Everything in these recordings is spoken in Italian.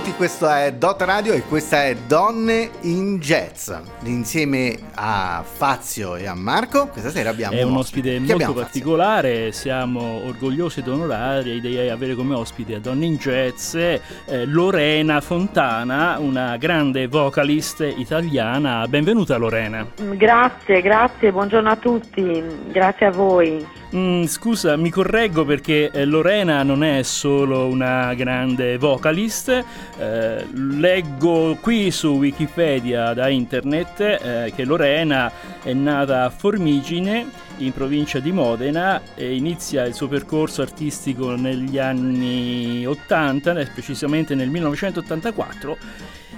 benvenuti, questo è Dot Radio e questa è Donne in Jazz. Insieme a Fazio e a Marco, questa sera abbiamo è un ospite, ospite. molto particolare, siamo orgogliosi ed onorati di avere come ospite a Donne in Jazz eh, Lorena Fontana, una grande vocalist italiana. Benvenuta Lorena. Grazie, grazie, buongiorno a tutti, grazie a voi. Mm, scusa, mi correggo perché eh, Lorena non è solo una grande vocalist. Eh, leggo qui su Wikipedia da internet eh, che Lorena è nata a Formigine in provincia di Modena e inizia il suo percorso artistico negli anni 80, eh, precisamente nel 1984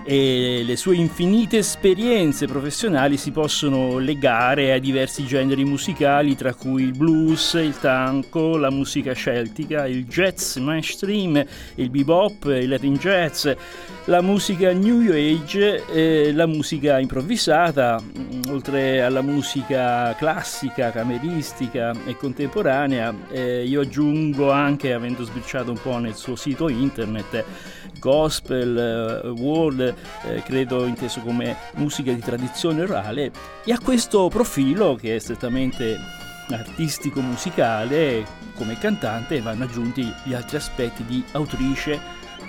e le sue infinite esperienze professionali si possono legare a diversi generi musicali tra cui il blues, il tango, la musica celtica, il jazz mainstream, il bebop, il latin jazz, la musica new age, eh, la musica improvvisata, mm, oltre alla musica classica, cameristica e contemporanea. Eh, io aggiungo anche, avendo sbirciato un po' nel suo sito internet, gospel, uh, world, eh, credo inteso come musica di tradizione orale, e a questo profilo che è strettamente artistico musicale, come cantante vanno aggiunti gli altri aspetti di autrice,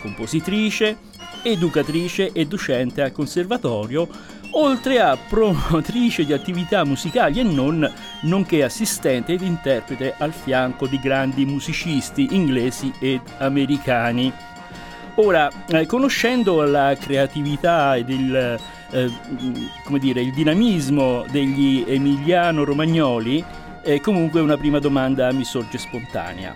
compositrice, educatrice e docente al conservatorio, oltre a promotrice di attività musicali e non, nonché assistente ed interprete al fianco di grandi musicisti inglesi ed americani. Ora, eh, conoscendo la creatività ed il, eh, come dire, il dinamismo degli emiliano-romagnoli, eh, comunque una prima domanda mi sorge spontanea.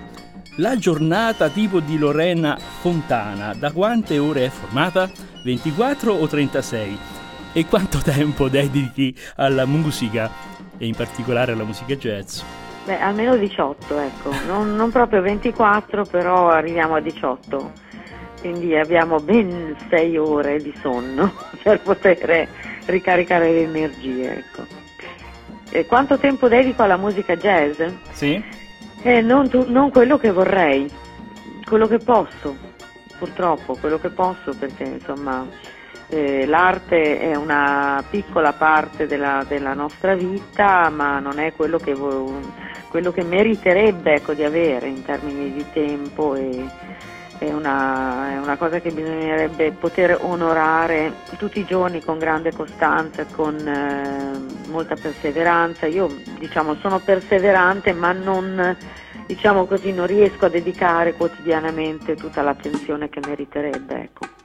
La giornata tipo di Lorena Fontana, da quante ore è formata? 24 o 36? E quanto tempo dedichi alla musica, e in particolare alla musica jazz? Beh, almeno 18, ecco, non, non proprio 24, però arriviamo a 18 quindi abbiamo ben sei ore di sonno per poter ricaricare le energie. Ecco. E quanto tempo dedico alla musica jazz? Sì. Eh, non, tu, non, quello che vorrei, quello che posso, purtroppo, quello che posso perché insomma eh, l'arte è una piccola parte della, della, nostra vita ma non è quello che, quello che meriterebbe ecco, di avere in termini di tempo e, è una, è una, cosa che bisognerebbe poter onorare tutti i giorni con grande costanza, con eh, molta perseveranza. Io diciamo sono perseverante ma non, diciamo così, non riesco a dedicare quotidianamente tutta l'attenzione che meriterebbe. Ecco.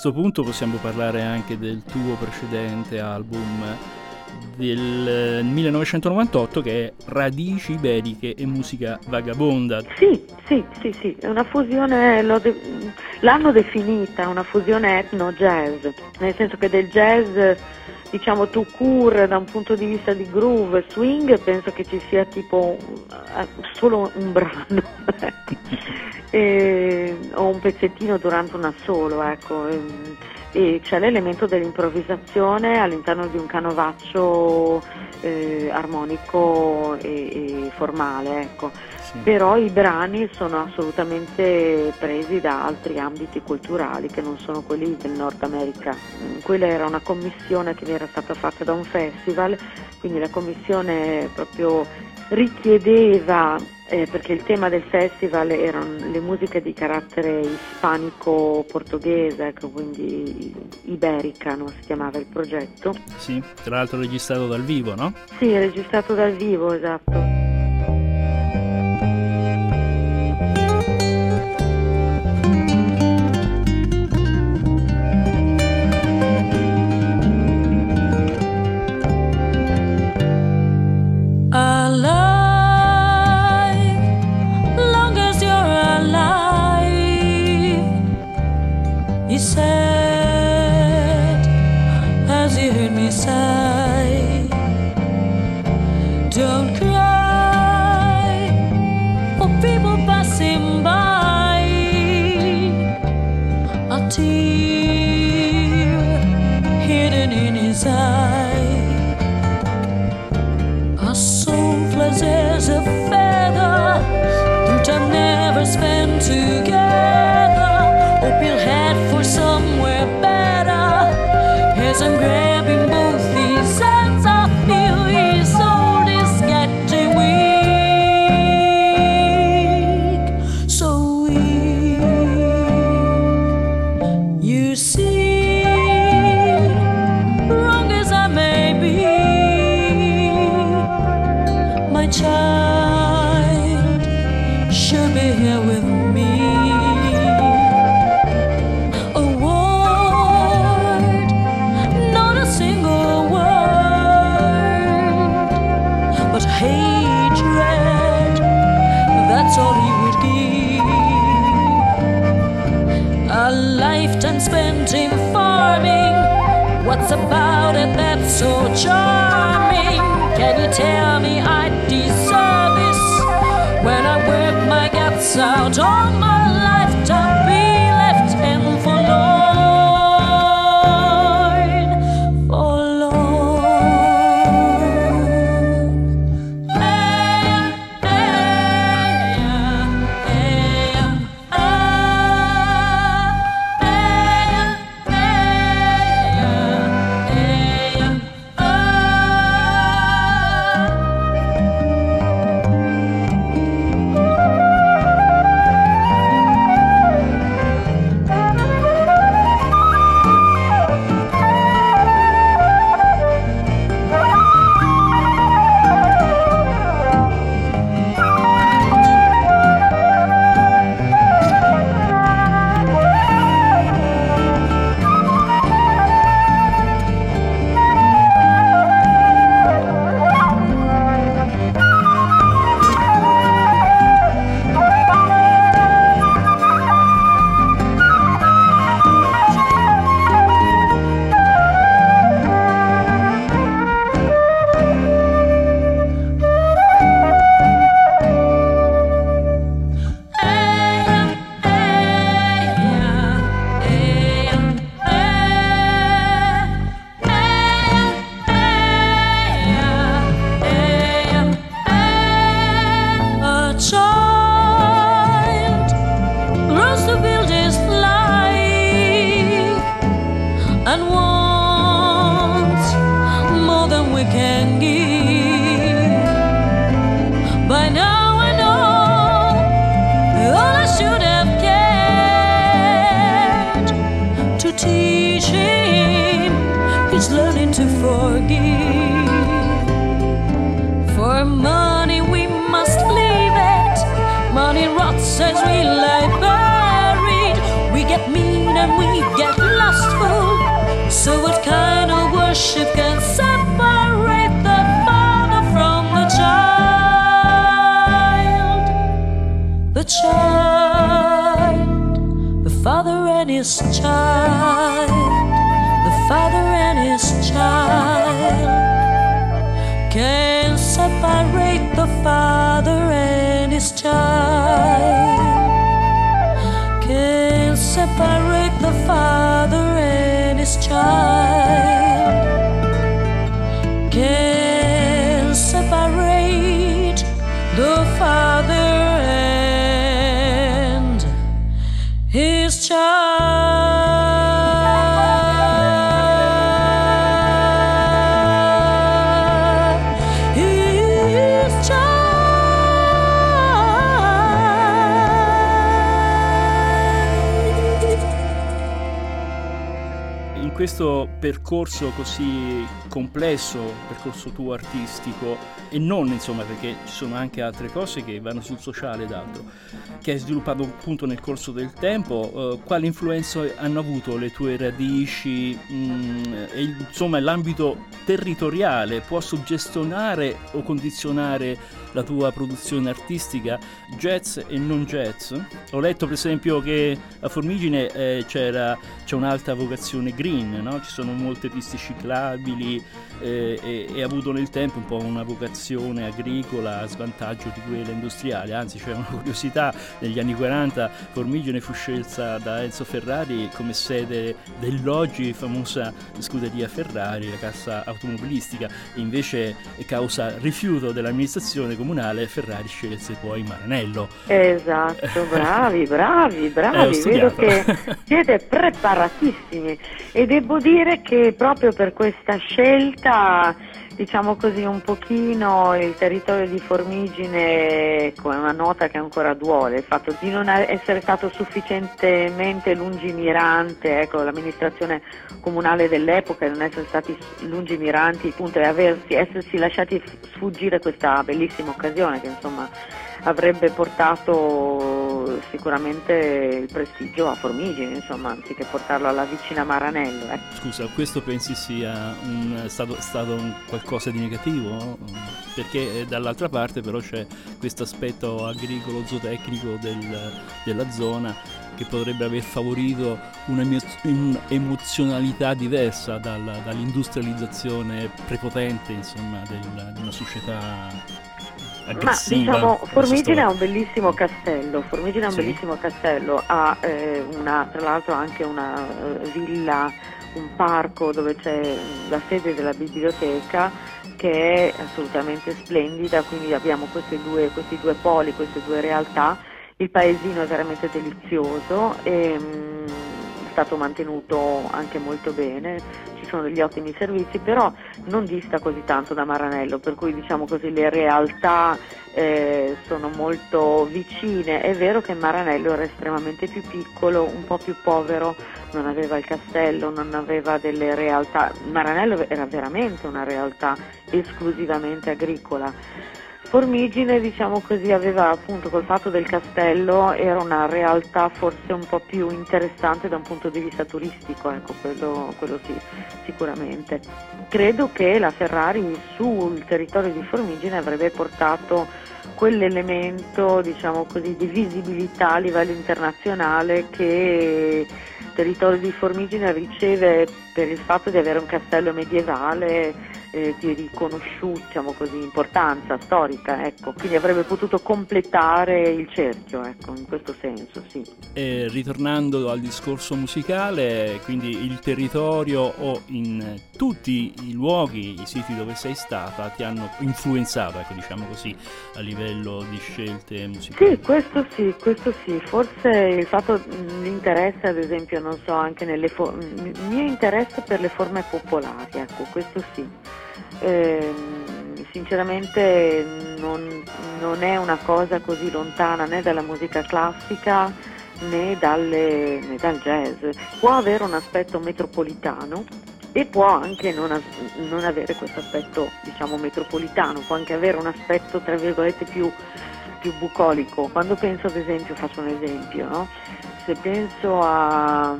Questo punto possiamo parlare anche del tuo precedente album del 1998 che è Radici iberiche e musica vagabonda. Sì, sì, sì, sì, è una fusione, de- l'hanno definita una fusione etno-jazz, nel senso che del jazz diciamo to cure da un punto di vista di groove, swing, penso che ci sia tipo uh, solo un brano e, o un pezzettino durante un assolo, ecco. E, e c'è l'elemento dell'improvvisazione all'interno di un canovaccio eh, armonico e, e formale, ecco. sì. però i brani sono assolutamente presi da altri ambiti culturali che non sono quelli del Nord America. Quella era una commissione che mi era stata fatta da un festival, quindi la commissione proprio richiedeva eh, perché il tema del festival erano le musiche di carattere ispanico-portoghese, ecco, quindi iberica no? si chiamava il progetto. Sì, tra l'altro registrato dal vivo, no? Sì, registrato dal vivo, esatto. here with me. Percorso così complesso, percorso tuo artistico, e non insomma perché ci sono anche altre cose che vanno sul sociale ed altro, che hai sviluppato appunto nel corso del tempo, eh, quali influenze hanno avuto le tue radici mm, e insomma l'ambito territoriale può suggestionare o condizionare la tua produzione artistica, jazz e non jazz? Ho letto per esempio che a Formigine eh, c'è un'alta vocazione green, no? ci sono molte piste ciclabili eh, e, e ha avuto nel tempo un po' una vocazione agricola a svantaggio di quella industriale, anzi c'è una curiosità, negli anni 40 Formigine fu scelta da Enzo Ferrari come sede dell'oggi famosa scuderia Ferrari, la cassa automobilistica, e invece causa rifiuto dell'amministrazione comunale Ferrari scelse poi Maranello. Esatto, bravi, bravi, Eh, bravi. Vedo studiato. che siete preparatissimi e devo dire che proprio per questa scelta, diciamo così, un pochino il territorio di Formigine, con una nota che ancora duole, il fatto di non essere stato sufficientemente lungimirante, ecco, l'amministrazione comunale dell'epoca, non essere stati lungimiranti, appunto, e aversi, essersi lasciati sfuggire questa bellissima occasione che insomma avrebbe portato sicuramente il prestigio a Formigine, insomma, anziché portarlo alla vicina Maranello. ecco. Scusa, questo pensi sia un, stato, stato un qualcosa di negativo? Perché eh, dall'altra parte però c'è questo aspetto agricolo, zootecnico del- della zona che potrebbe aver favorito un'emozionalità diversa dalla- dall'industrializzazione prepotente insomma, del- di una società Ma aggressiva. diciamo, verso Formigine ha un bellissimo castello, Formigine ha un Sì. bellissimo castello, ha eh, una, tra l'altro anche una eh, villa, un parco dove c'è la sede della biblioteca che è assolutamente splendida, quindi abbiamo questi due, questi due poli, queste due realtà, il paesino è veramente delizioso e è stato mantenuto anche molto bene, ci sono degli ottimi servizi, però non dista così tanto da Maranello, per cui diciamo così le realtà eh, sono molto vicine. È vero che Maranello era estremamente più piccolo, un po' più povero, non aveva il castello, non aveva delle realtà. Maranello era veramente una realtà esclusivamente agricola. Formigine, diciamo così, aveva appunto col fatto del castello, era una realtà forse un po' più interessante da un punto di vista turistico, ecco, quello, quello sì, sicuramente. Credo che la Ferrari sul territorio di Formigine avrebbe portato quell'elemento, diciamo così, di visibilità a livello internazionale che il territorio di Formigine riceve per il fatto di avere un castello medievale eh, di riconosciuta diciamo così, importanza storica, ecco. quindi avrebbe potuto completare il cerchio, ecco, in questo senso, sì. E ritornando al discorso musicale, quindi il territorio o in tutti i luoghi, i siti dove sei stata ti hanno influenzato, ecco, diciamo così, a livello di scelte musicali. Sì, questo sì, questo sì, forse il fatto, mh, l'interesse ad esempio, non so, anche nelle forme, il mio interesse per le forme popolari, ecco, questo sì. Ehm, sinceramente non, non è una cosa così lontana né dalla musica classica né, dalle- né dal jazz. Può avere un aspetto metropolitano e può anche non, as- non avere questo aspetto diciamo metropolitano, può anche avere un aspetto tra virgolette più, più bucolico. Quando penso ad esempio, faccio un esempio, no? se penso a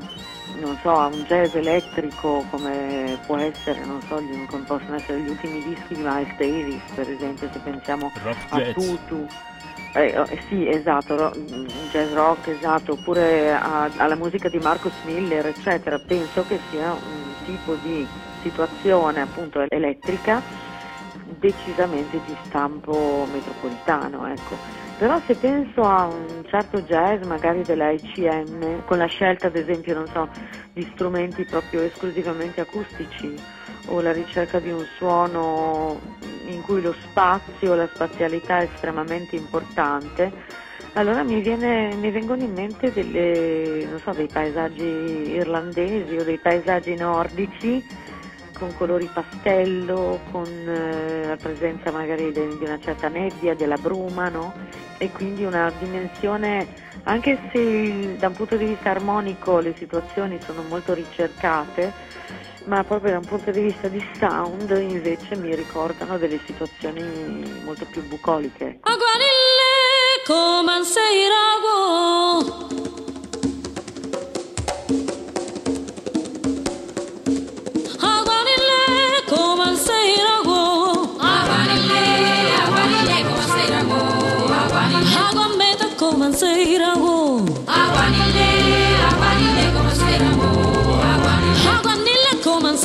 non so, a un jazz elettrico come può essere, non so, gli, come possono essere gli ultimi dischi di Miles Davis, per esempio, se pensiamo Rock a jazz. Tutu. Eh, oh, eh, sì, esatto, ro- jazz rock, esatto, oppure a- alla musica di Marcus Miller, eccetera. Penso che sia un tipo di situazione appunto elettrica decisamente di stampo metropolitano, ecco. Però se penso a un certo jazz, magari della ICM, con la scelta ad esempio, non so, di strumenti proprio esclusivamente acustici o la ricerca di un suono in cui lo spazio, la spazialità è estremamente importante, allora mi, viene- mi vengono in mente delle, so, dei paesaggi irlandesi o dei paesaggi nordici con colori pastello, con eh, la presenza magari de- di una certa nebbia, della bruma, no? E quindi una dimensione, anche se da un punto di vista armonico le situazioni sono molto ricercate, ma proprio da un punto di vista di sound invece mi ricordano delle situazioni molto più bucoliche. Aguanille sei rago Aguanille come sei rago Aguanille, aguanille come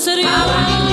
city.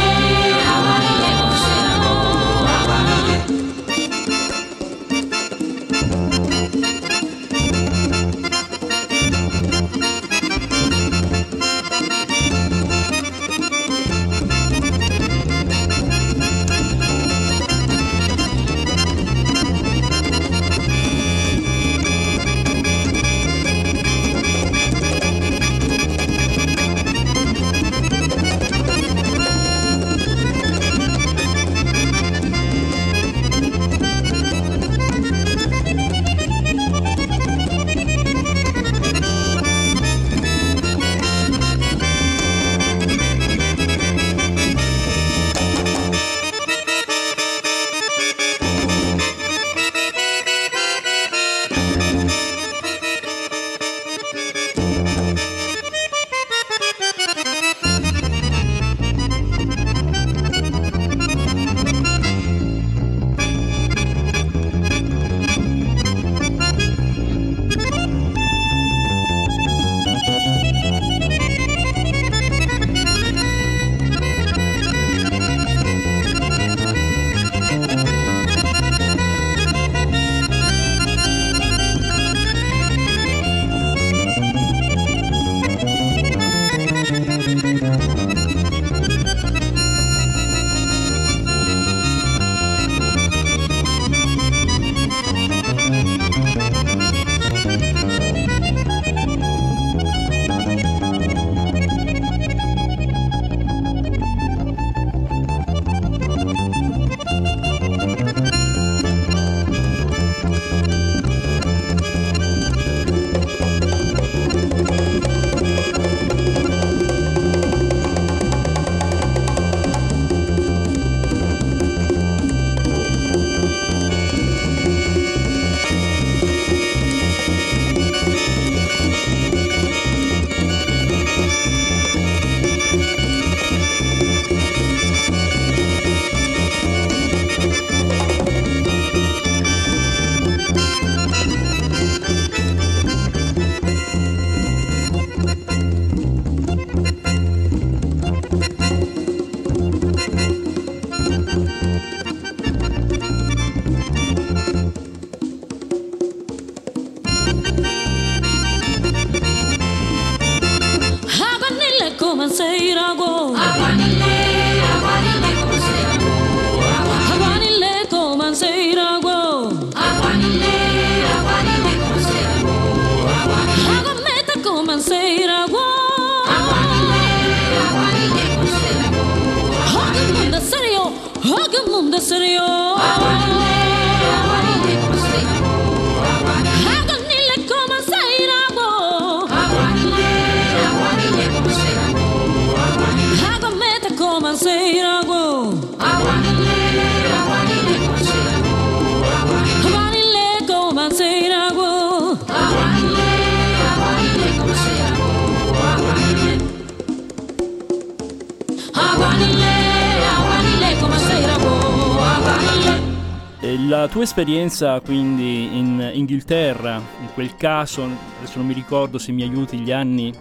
La tua esperienza quindi in Inghilterra, in quel caso, adesso non mi ricordo se mi aiuti gli anni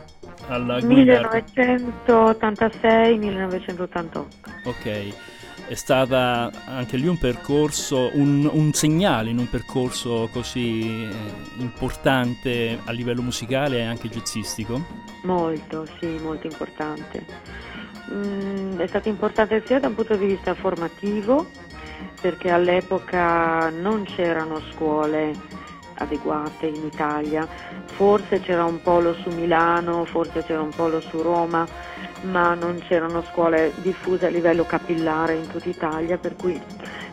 alla guida. 1986-1988. Ok, è stata anche lì un percorso, un, un segnale in un percorso così eh, importante a livello musicale e anche jazzistico? Molto, sì, molto importante. Mm, è stato importante sia da un punto di vista formativo, perché all'epoca non c'erano scuole adeguate in Italia, forse c'era un polo su Milano, forse c'era un polo su Roma, ma non c'erano scuole diffuse a livello capillare in tutta Italia, per cui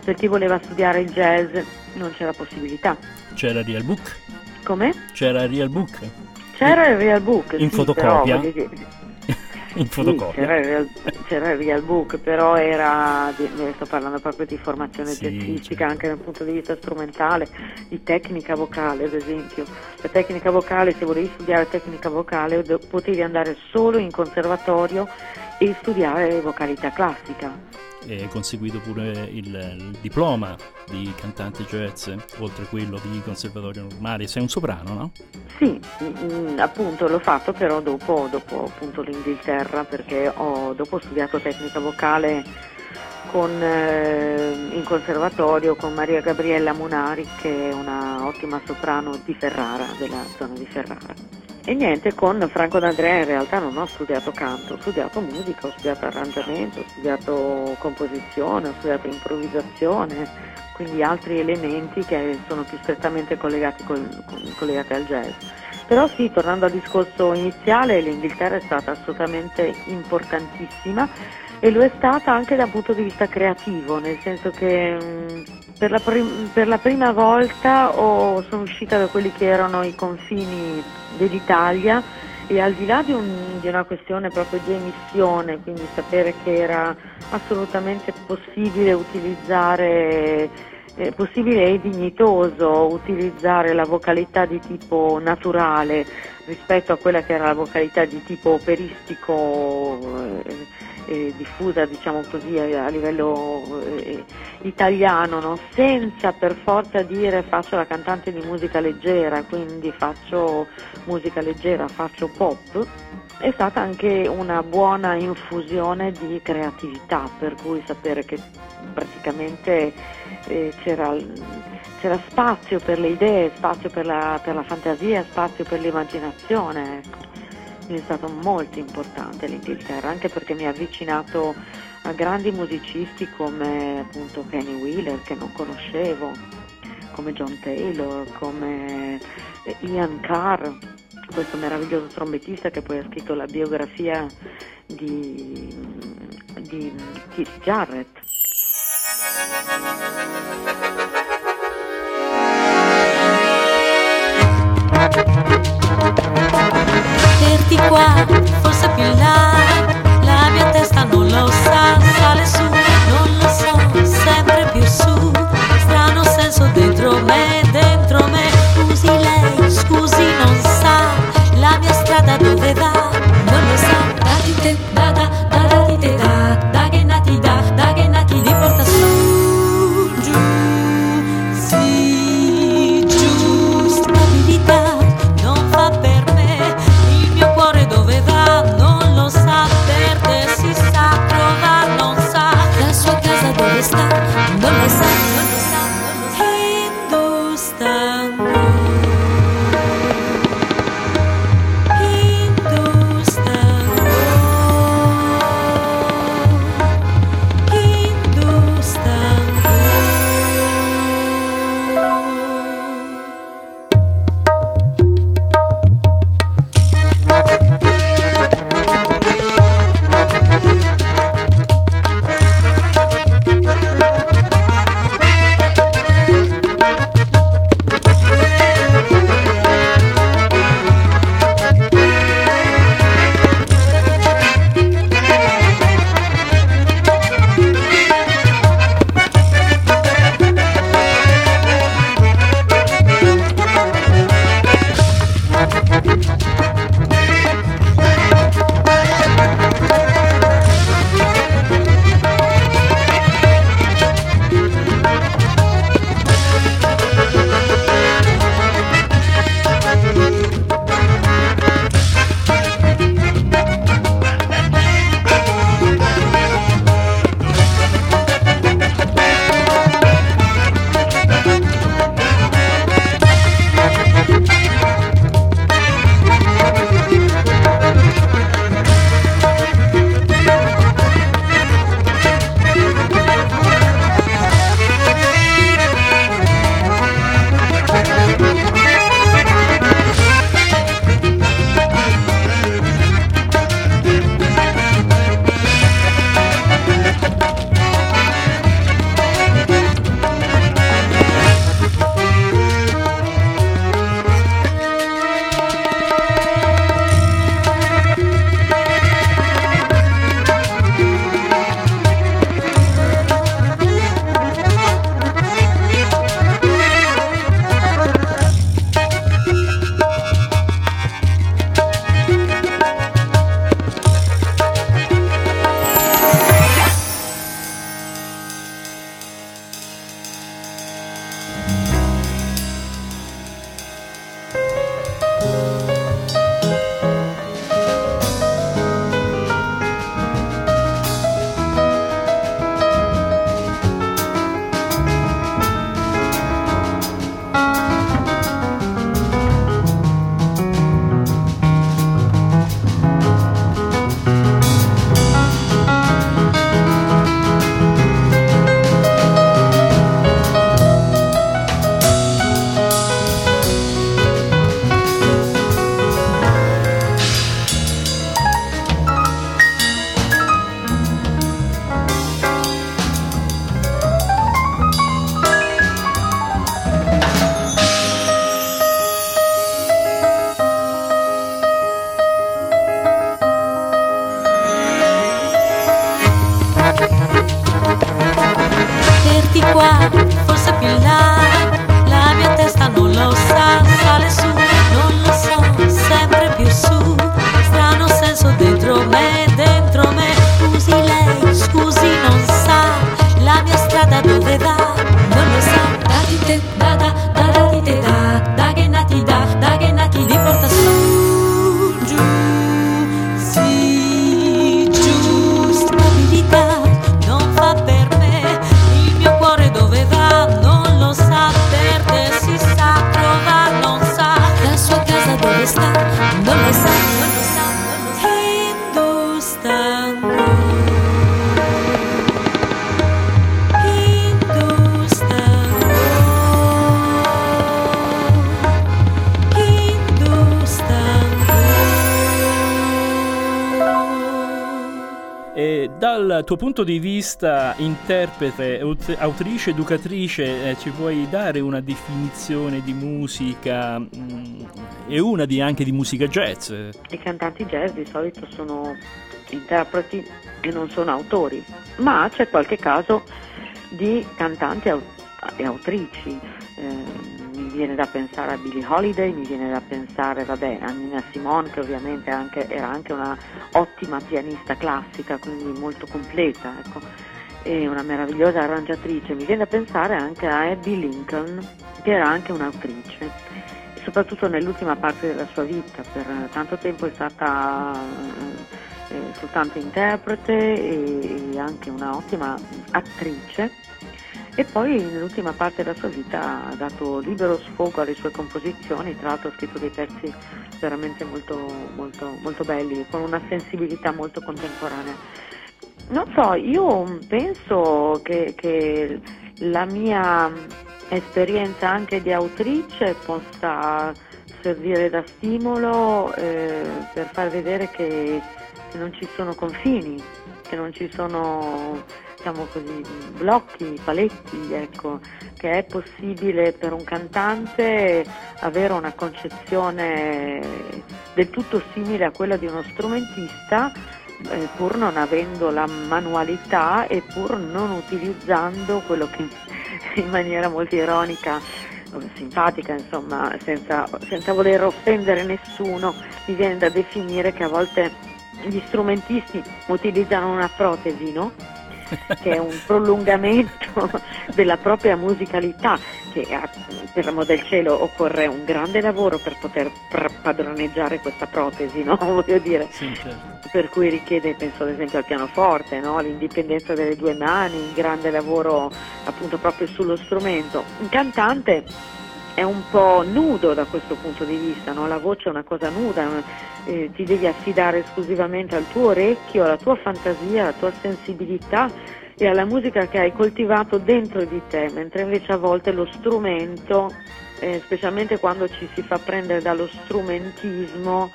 per chi voleva studiare il jazz non c'era possibilità. C'era Real Book? Come? C'era Real Book? C'era il Real Book, In sì, fotocopia? però, In fotocopia? c'era, il real, c'era il real book, però era, di- ne sto parlando proprio di formazione Sì, jazzistica, certo. anche dal punto di vista strumentale, di tecnica vocale ad esempio. La tecnica vocale, se volevi studiare tecnica vocale, potevi andare solo in conservatorio e studiare vocalità classica. E conseguito pure il, il diploma di cantante jazz, oltre a quello di conservatorio normale. Sei un soprano, no? Sì, mm, appunto l'ho fatto però dopo, dopo appunto l'Inghilterra perché ho, dopo ho studiato tecnica vocale con, eh, in conservatorio con Maria Gabriella Munari che è una ottima soprano di Ferrara, della zona di Ferrara. E niente, con Franco D'Andrea in realtà non ho studiato canto, ho studiato musica, ho studiato arrangiamento, ho studiato composizione, ho studiato improvvisazione, quindi altri elementi che sono più strettamente collegati, col- collegati al jazz. Però sì, tornando al discorso iniziale, l'Inghilterra è stata assolutamente importantissima e lo è stata anche dal punto di vista creativo, nel senso che mh, per, la prim- per la prima volta ho- sono uscita da quelli che erano i confini dell'Italia e al di là di, un- di una questione proprio di emissione, quindi sapere che era assolutamente possibile utilizzare, eh, possibile e dignitoso utilizzare la vocalità di tipo naturale rispetto a quella che era la vocalità di tipo operistico eh, eh, diffusa diciamo così a, a livello eh, italiano, no? senza per forza dire faccio la cantante di musica leggera, quindi faccio musica leggera, faccio pop, è stata anche una buona infusione di creatività, per cui sapere che praticamente eh, c'era, c'era spazio per le idee, spazio per la, per la fantasia, spazio per l'immaginazione. Ecco. Quindi è stato molto importante l'Inghilterra, anche perché mi ha avvicinato a grandi musicisti come appunto Kenny Wheeler che non conoscevo, come John Taylor, come eh, Ian Carr, questo meraviglioso trombettista che poi ha scritto la biografia di, di Keith Jarrett. Vederti qua, forse più là, la mia testa non lo sa, sale su, dal tuo punto di vista, interprete, aut- autrice, educatrice, eh, ci puoi dare una definizione di musica mm, e una di, anche di musica jazz? I cantanti jazz di solito sono interpreti e non sono autori, ma c'è qualche caso di cantanti au- e autrici. Eh, viene da pensare a Billie Holiday, mi viene da pensare vabbè, a Nina Simone che ovviamente anche- era anche una ottima pianista classica, quindi molto completa, ecco, e una meravigliosa arrangiatrice. Mi viene da pensare anche a Abby Lincoln, che era anche un'autrice soprattutto nell'ultima parte della sua vita, per tanto tempo è stata eh, eh, soltanto interprete e, e anche un'ottima attrice e poi nell'ultima parte della sua vita ha dato libero sfogo alle sue composizioni, tra l'altro ha scritto dei pezzi veramente molto, molto, molto belli, con una sensibilità molto contemporanea. Non so, io penso che, che la mia esperienza anche di autrice possa servire da stimolo eh, per far vedere che, non ci sono confini, che non ci sono diciamo così, blocchi, paletti, ecco, che è possibile per un cantante avere una concezione del tutto simile a quella di uno strumentista eh, pur non avendo la manualità e pur non utilizzando quello che in maniera molto ironica o simpatica, insomma, senza, senza voler offendere nessuno, mi viene da definire che a volte gli strumentisti utilizzano una protesi, no? che è un prolungamento della propria musicalità, che eh, per l'amor del cielo occorre un grande lavoro per poter padroneggiare questa protesi, no? Voglio dire, Sì, certo. per cui richiede, penso ad esempio al pianoforte, no? l'indipendenza delle due mani, un grande lavoro appunto proprio sullo strumento. Un cantante è un po' nudo da questo punto di vista, no? la voce è una cosa nuda, eh, ti devi affidare esclusivamente al tuo orecchio, alla tua fantasia, alla tua sensibilità e alla musica che hai coltivato dentro di te, mentre invece a volte lo strumento, eh, specialmente quando ci si fa prendere dallo strumentismo,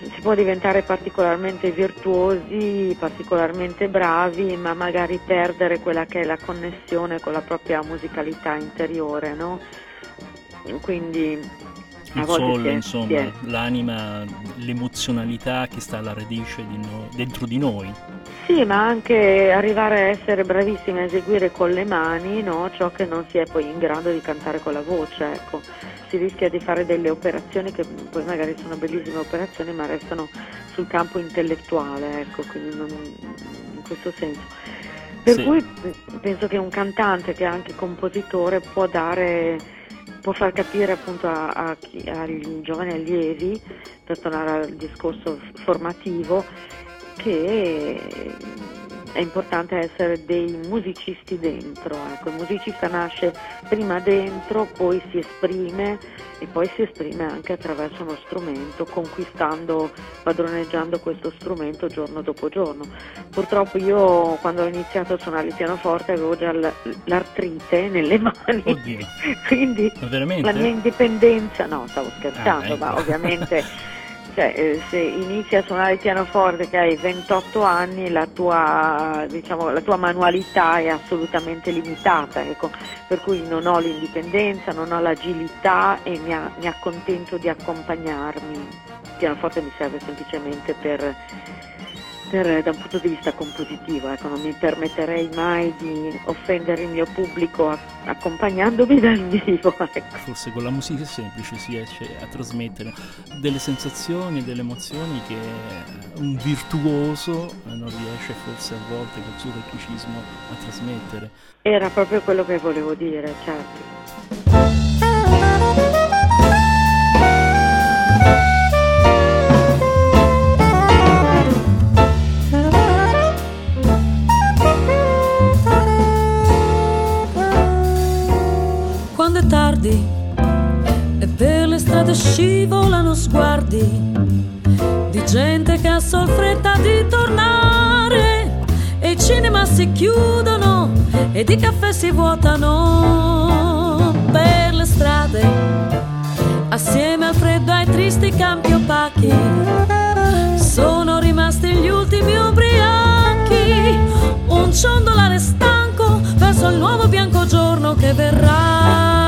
si può diventare particolarmente virtuosi, particolarmente bravi, ma magari perdere quella che è la connessione con la propria musicalità interiore, no? Quindi Il soul, è- insomma, è- l'anima, l'emozionalità che sta alla radice di no- dentro di noi. Sì, ma anche arrivare a essere bravissimi a eseguire con le mani no? ciò che non si è poi in grado di cantare con la voce. Ecco. Si rischia di fare delle operazioni che poi magari sono bellissime operazioni ma restano sul campo intellettuale, ecco, quindi non- in questo senso. Per Sì. cui penso che un cantante che è anche compositore può dare può far capire appunto a- a chi- agli giovani allievi, per tornare al discorso formativo, che è importante essere dei musicisti dentro. Ecco, il musicista nasce prima dentro, poi si esprime e poi si esprime anche attraverso uno strumento, conquistando, padroneggiando questo strumento giorno dopo giorno. Purtroppo io quando ho iniziato a suonare il pianoforte avevo già l'artrite nelle mani, Oddio, quindi la mia indipendenza, no, stavo scherzando, Ah, ecco. ma ovviamente cioè, eh, se inizi a suonare il pianoforte che hai 28 anni, la tua, diciamo, la tua manualità è assolutamente limitata, ecco. per cui non ho l'indipendenza, non ho l'agilità e mi, a- mi accontento di accompagnarmi. Il pianoforte mi serve semplicemente per per, da un punto di vista compositivo, ecco, non mi permetterei mai di offendere il mio pubblico a- accompagnandomi dal vivo. Ecco. Forse con la musica semplice si riesce a trasmettere delle sensazioni, delle emozioni che un virtuoso non riesce forse a volte col suo tecnicismo a trasmettere. Era proprio quello che volevo dire, certo. Strade scivolano sguardi di gente che ha sol fretta di tornare e i cinema si chiudono ed i caffè si vuotano per le strade assieme al freddo ai tristi campi opachi. Sono rimasti gli ultimi ubriachi un ciondolare stanco verso il nuovo bianco giorno che verrà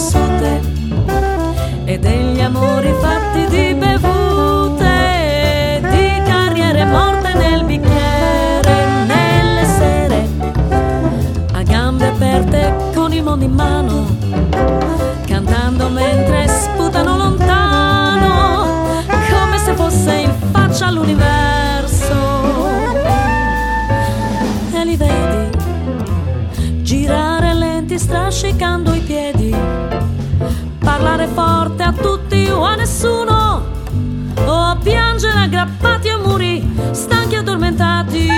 vissute e degli amori fatti di bevute di carriere morte nel bicchiere nelle sere a gambe aperte con il mondo in mano cantando mentre sputano lontano come se fosse in faccia all'universo. E li vedi girare lenti strascicando i piedi a nessuno o piangere aggrappati a muri stanchi e addormentati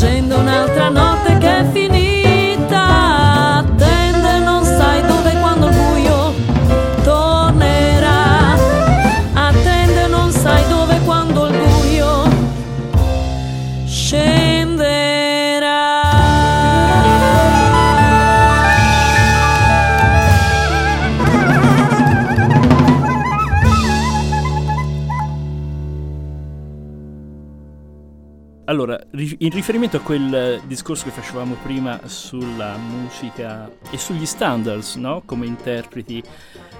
James in riferimento a quel discorso che facevamo prima sulla musica e sugli standards, no? Come interpreti,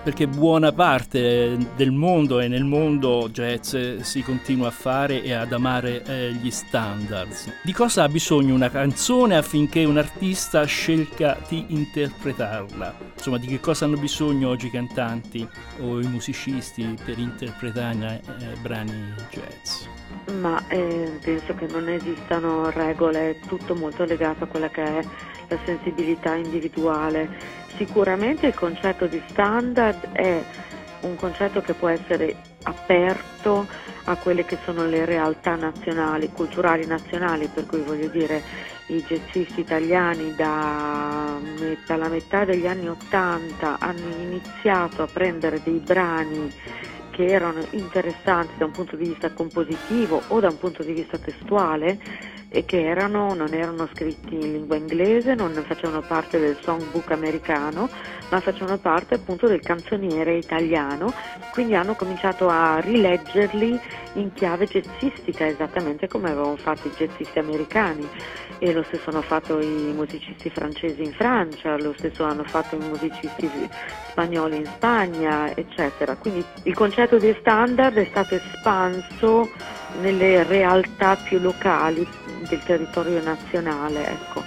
perché buona parte del mondo e nel mondo jazz si continua a fare e ad amare eh, gli standards. Di cosa ha bisogno una canzone affinché un artista scelga di interpretarla? Insomma, di che cosa hanno bisogno oggi i cantanti o i musicisti per interpretare eh, brani jazz? Ma eh, penso che non esistano regole, è tutto molto legato a quella che è la sensibilità individuale. Sicuramente il concetto di standard è un concetto che può essere aperto a quelle che sono le realtà nazionali, culturali nazionali, per cui voglio dire i jazzisti italiani da, dalla metà degli anni Ottanta hanno iniziato a prendere dei brani che erano interessanti da un punto di vista compositivo o da un punto di vista testuale e che erano, non erano scritti in lingua inglese, non facevano parte del songbook americano, ma facevano parte appunto del canzoniere italiano, quindi hanno cominciato a rileggerli in chiave jazzistica, esattamente come avevano fatto i jazzisti americani. E lo stesso hanno fatto i musicisti francesi in Francia, lo stesso hanno fatto i musicisti spagnoli in Spagna, eccetera. Quindi il concetto di standard è stato espanso nelle realtà più locali del territorio nazionale. Ecco.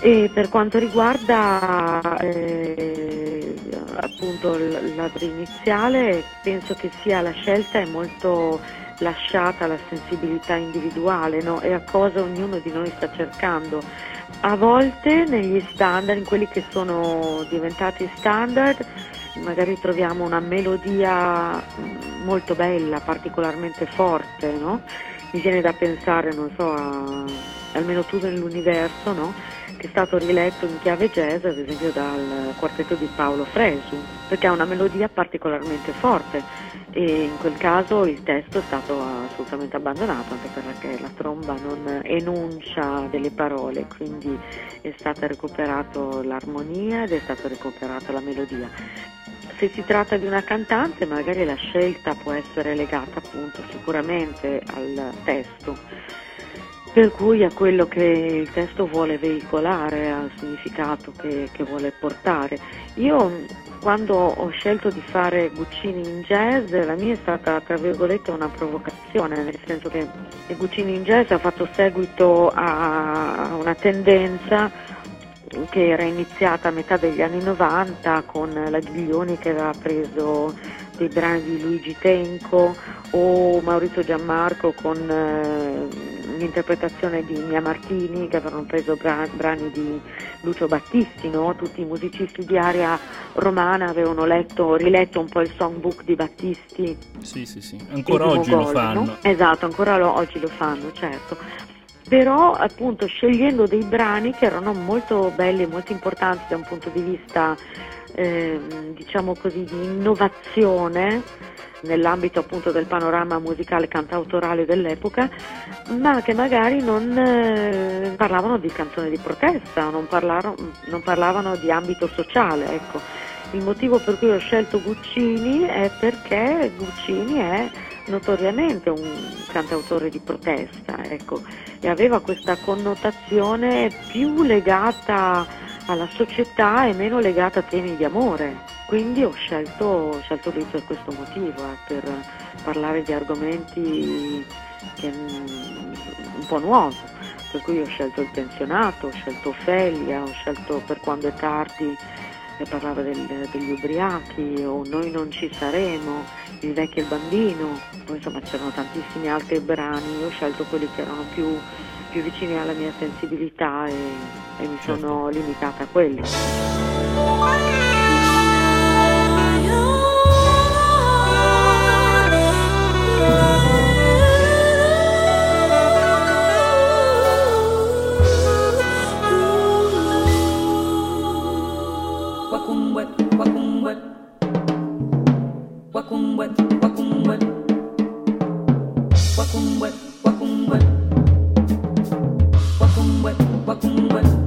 E per quanto riguarda eh, appunto l'adro iniziale, penso che sia la scelta è molto lasciata alla sensibilità individuale no? e a cosa ognuno di noi sta cercando. A volte negli standard, in quelli che sono diventati standard, magari troviamo una melodia mm, molto bella, particolarmente forte, no? Mi viene da pensare, non so, a, almeno tu nell'universo, no? che è stato riletto in chiave jazz, ad esempio dal quartetto di Paolo Fresu, perché ha una melodia particolarmente forte e in quel caso il testo è stato assolutamente abbandonato anche perché la tromba non enuncia delle parole, quindi è stata recuperata l'armonia ed è stata recuperata la melodia. Se si tratta di una cantante magari la scelta può essere legata appunto sicuramente al testo per cui a quello che il testo vuole veicolare, al significato che, che vuole portare. Io quando ho scelto di fare Guccini in jazz, la mia è stata tra virgolette una provocazione, nel senso che Guccini in jazz ha fatto seguito a una tendenza che era iniziata a metà degli anni 90 con la Ghiglioni che aveva preso dei brani di Luigi Tenco o Maurizio Giammarco con eh, l'interpretazione di Mia Martini che avevano preso bra- brani di Lucio Battisti, no? tutti i musicisti di area romana avevano letto, riletto un po' il songbook di Battisti. Sì, sì, sì, ancora oggi Mogol, lo fanno. No? Esatto, ancora lo, oggi lo fanno, certo però appunto scegliendo dei brani che erano molto belli e molto importanti da un punto di vista eh, diciamo così di innovazione nell'ambito appunto del panorama musicale cantautorale dell'epoca, ma che magari non eh, parlavano di canzoni di protesta, non, parlaro, non parlavano di ambito sociale. Ecco. Il motivo per cui ho scelto Guccini è perché Guccini è notoriamente un cantautore di protesta ecco, e aveva questa connotazione più legata alla società e meno legata a temi di amore. Quindi ho scelto, ho scelto lui per questo motivo, eh, per parlare di argomenti che, un po' nuovi. Per cui ho scelto il pensionato, ho scelto Ophelia, ho scelto per quando è tardi che parlava del, degli ubriachi o Noi non ci saremo, Il vecchio e il bambino, poi insomma c'erano tantissimi altri brani, io ho scelto quelli che erano più, più vicini alla mia sensibilità e, e mi sono certo. limitata a quelli. Lord. wakumbwe wakumbwe. Wakumbwe wakumbwe. Wakumbwe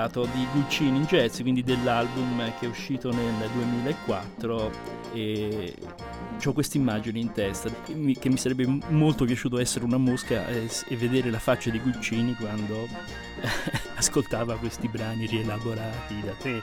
parlato di Guccini in Jazz, quindi dell'album che è uscito nel 2004 e ho questa immagine in testa che mi, sarebbe molto piaciuto essere una mosca e, e vedere la faccia di Guccini quando ascoltava questi brani rielaborati da te.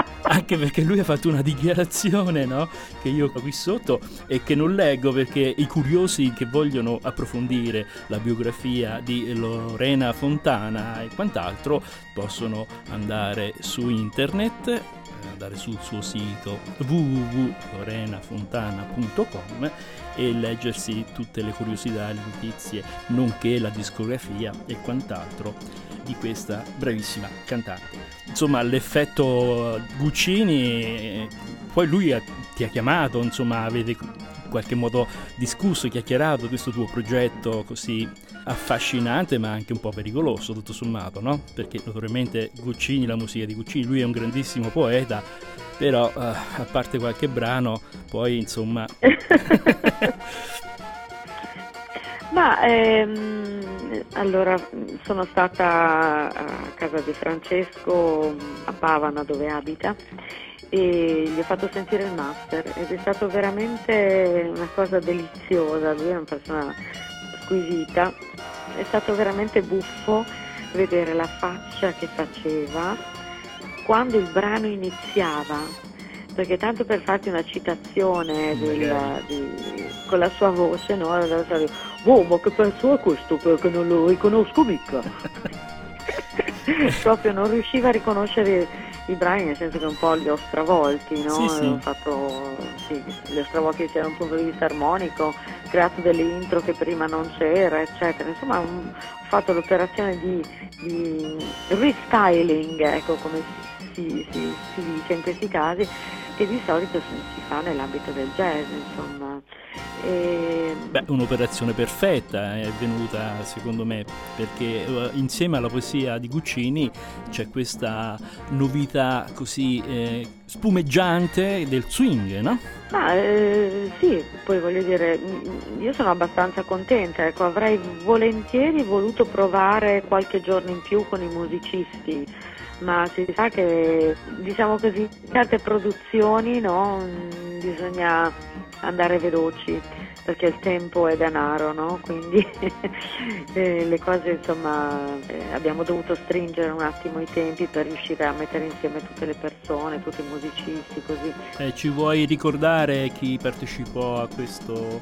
Anche perché lui ha fatto una dichiarazione, no? Che io ho qui sotto e che non leggo perché i curiosi che vogliono approfondire la biografia di Lorena Fontana e quant'altro possono andare su internet, eh, andare sul suo sito www.lorenafontana.com e leggersi tutte le curiosità, le notizie, nonché la discografia e quant'altro di questa bravissima cantante. Insomma, l'effetto Guccini, poi lui ha- ti ha chiamato, insomma, avete in qualche modo discusso, chiacchierato questo tuo progetto così affascinante ma anche un po' pericoloso tutto sommato, no? Perché naturalmente Guccini, la musica di Guccini, lui è un grandissimo poeta, però eh, a parte qualche brano, poi insomma... Ma ehm, allora sono stata a casa di Francesco a Pavana dove abita e gli ho fatto sentire il master ed è stato veramente una cosa deliziosa, lui è una persona squisita, è stato veramente buffo vedere la faccia che faceva quando il brano iniziava perché tanto per farti una citazione del- di- con la sua voce, no? Allora sarebbe, Oh, ma che pezzo è questo? Perché non lo riconosco mica. proprio non riusciva a riconoscere i brani, nel senso che un po' li ho stravolti, no? Sì, sì. Ho fatto, sì, li ho stravolti da un punto di vista armonico, creato delle intro che prima non c'era, eccetera. Insomma, un- ho fatto l'operazione di, di restyling, ecco come si, si- si dice in questi casi, che di solito si fa nell'ambito del jazz, insomma. E, Beh, un'operazione perfetta è venuta secondo me perché eh, insieme alla poesia di Guccini c'è questa novità così eh, spumeggiante del swing, no? Ma eh, sì, poi voglio dire, mm, io sono abbastanza contenta, ecco, avrei volentieri voluto provare qualche giorno in più con i musicisti, ma si sa che, diciamo così, in certe produzioni no, bisogna andare veloci perché il tempo è denaro, no? Quindi eh, le cose, insomma, eh, abbiamo dovuto stringere un attimo i tempi per riuscire a mettere insieme tutte le persone, tutti i musicisti, così. Eh, ci vuoi ricordare chi partecipò a questo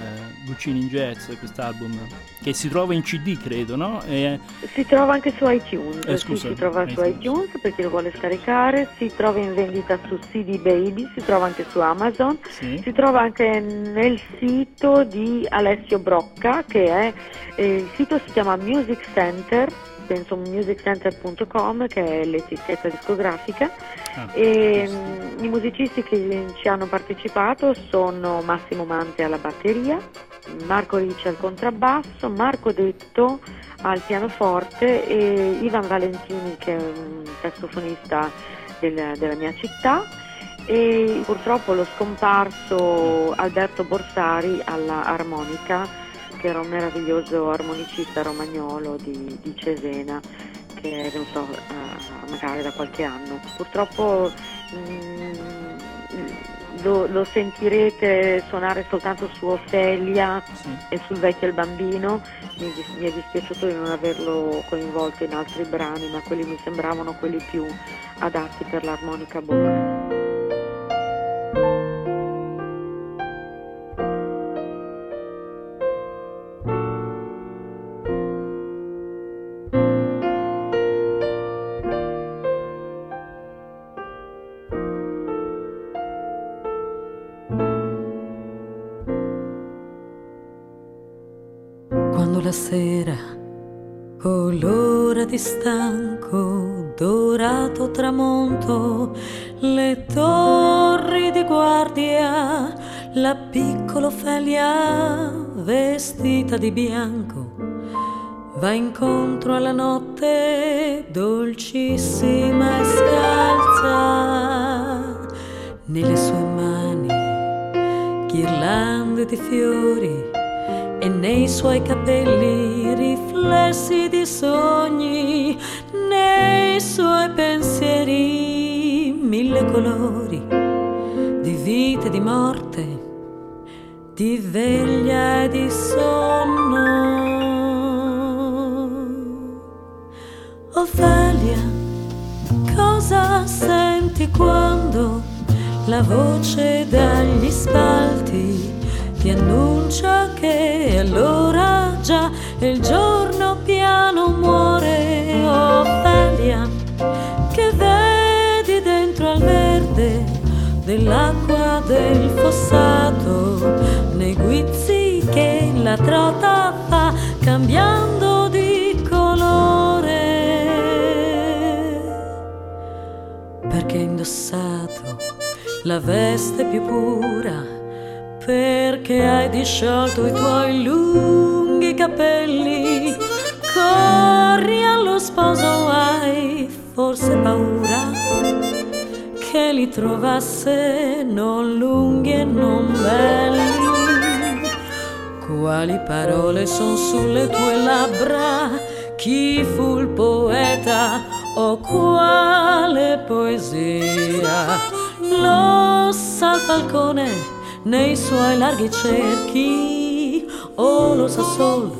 eh, Guccini in Jazz, quest'album? Che si trova in CD, credo, no? E- Si trova anche su iTunes, Eh, sì, scusa, si trova su iTunes. iTunes per chi lo vuole scaricare, si trova in vendita su CD Baby, si trova anche su Amazon, sì. si trova anche nel sito di Alessio Brocca che è, eh, il sito si chiama Music Center, penso musiccenter.com che è l'etichetta discografica Ah, e sì. mm, i musicisti che ci hanno partecipato sono Massimo Mante alla batteria, Marco Ricci al contrabbasso, Marco Detto al pianoforte e Ivan Valentini che è un sassofonista del- della mia città e purtroppo lo scomparso Alberto Borsari alla armonica che era un meraviglioso armonicista romagnolo di, di Cesena che è venuto a mancare da qualche anno. Purtroppo mm, lo, lo sentirete suonare soltanto su Ofelia Sì. e sul vecchio e il bambino. Mi, mi è dispiaciuto di non averlo coinvolto in altri brani, ma quelli mi sembravano quelli più adatti per l'armonica buona. Sera, colora di stanco, dorato tramonto, le torri di guardia, la piccola Ofelia vestita di bianco, va incontro alla notte dolcissima e scalza, nelle sue mani ghirlande di fiori e nei suoi capelli riflessi di sogni, nei suoi pensieri mille colori di vita e di morte, di veglia e di sonno. Ofelia, cosa senti quando la voce dagli spalti ti annuncia che allora già il giorno piano muore? Ofelia, che vedi dentro al verde dell'acqua del fossato, nei guizzi che la trota fa cambiando di colore perché indossato la veste più pura, perché hai disciolto i tuoi lunghi capelli, corri allo sposo, hai forse paura che li trovasse non lunghi e non belli. Quali parole son sulle tue labbra? Chi fu il poeta o quale poesia? Lo sa il falcone nei suoi larghi cerchi. O lo sa solo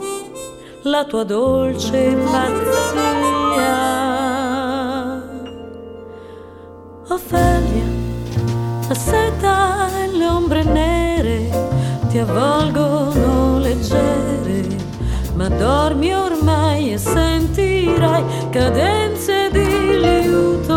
la tua dolce pazzia? Ofelia, la seta e le ombre nere ti avvolgono leggere, ma dormi ormai e sentirai cadenze di liuto,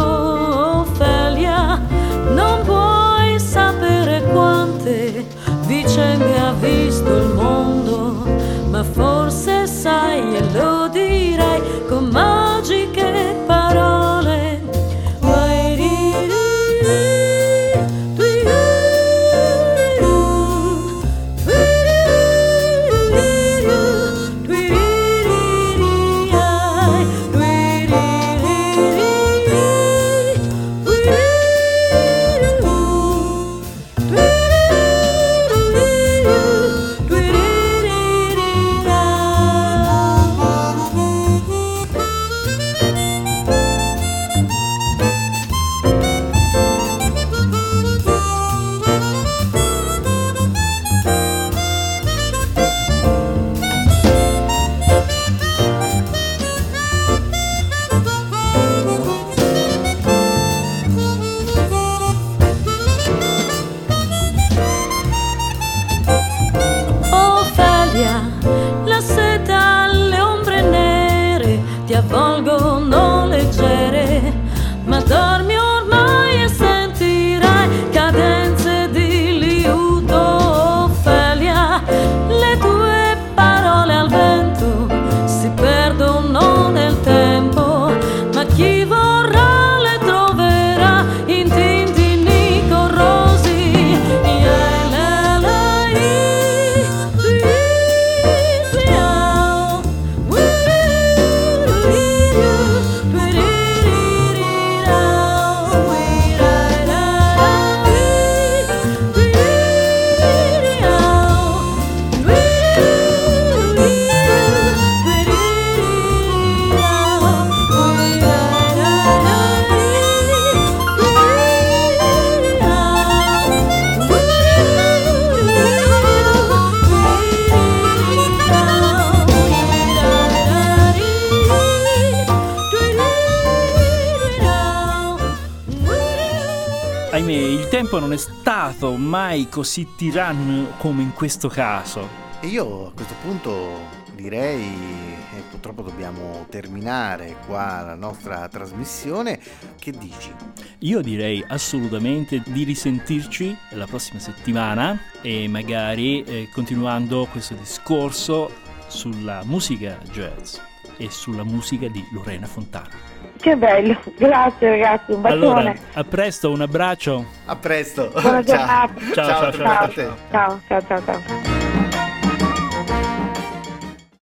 vicende ha visto il mondo, ma forse sai e lo dirai con magiche così tiranno come in questo caso. E io a questo punto direi, e purtroppo dobbiamo terminare qua la nostra trasmissione, che dici? Io direi assolutamente di risentirci la prossima settimana e magari eh, continuando questo discorso sulla musica jazz e sulla musica di Lorena Fontana. Che bello, grazie ragazzi, un bacione. Allora, a presto, un abbraccio. A presto! Buona giornata. Ciao, ciao, ciao, ciao, ciao. Ciao, ciao, ciao, ciao.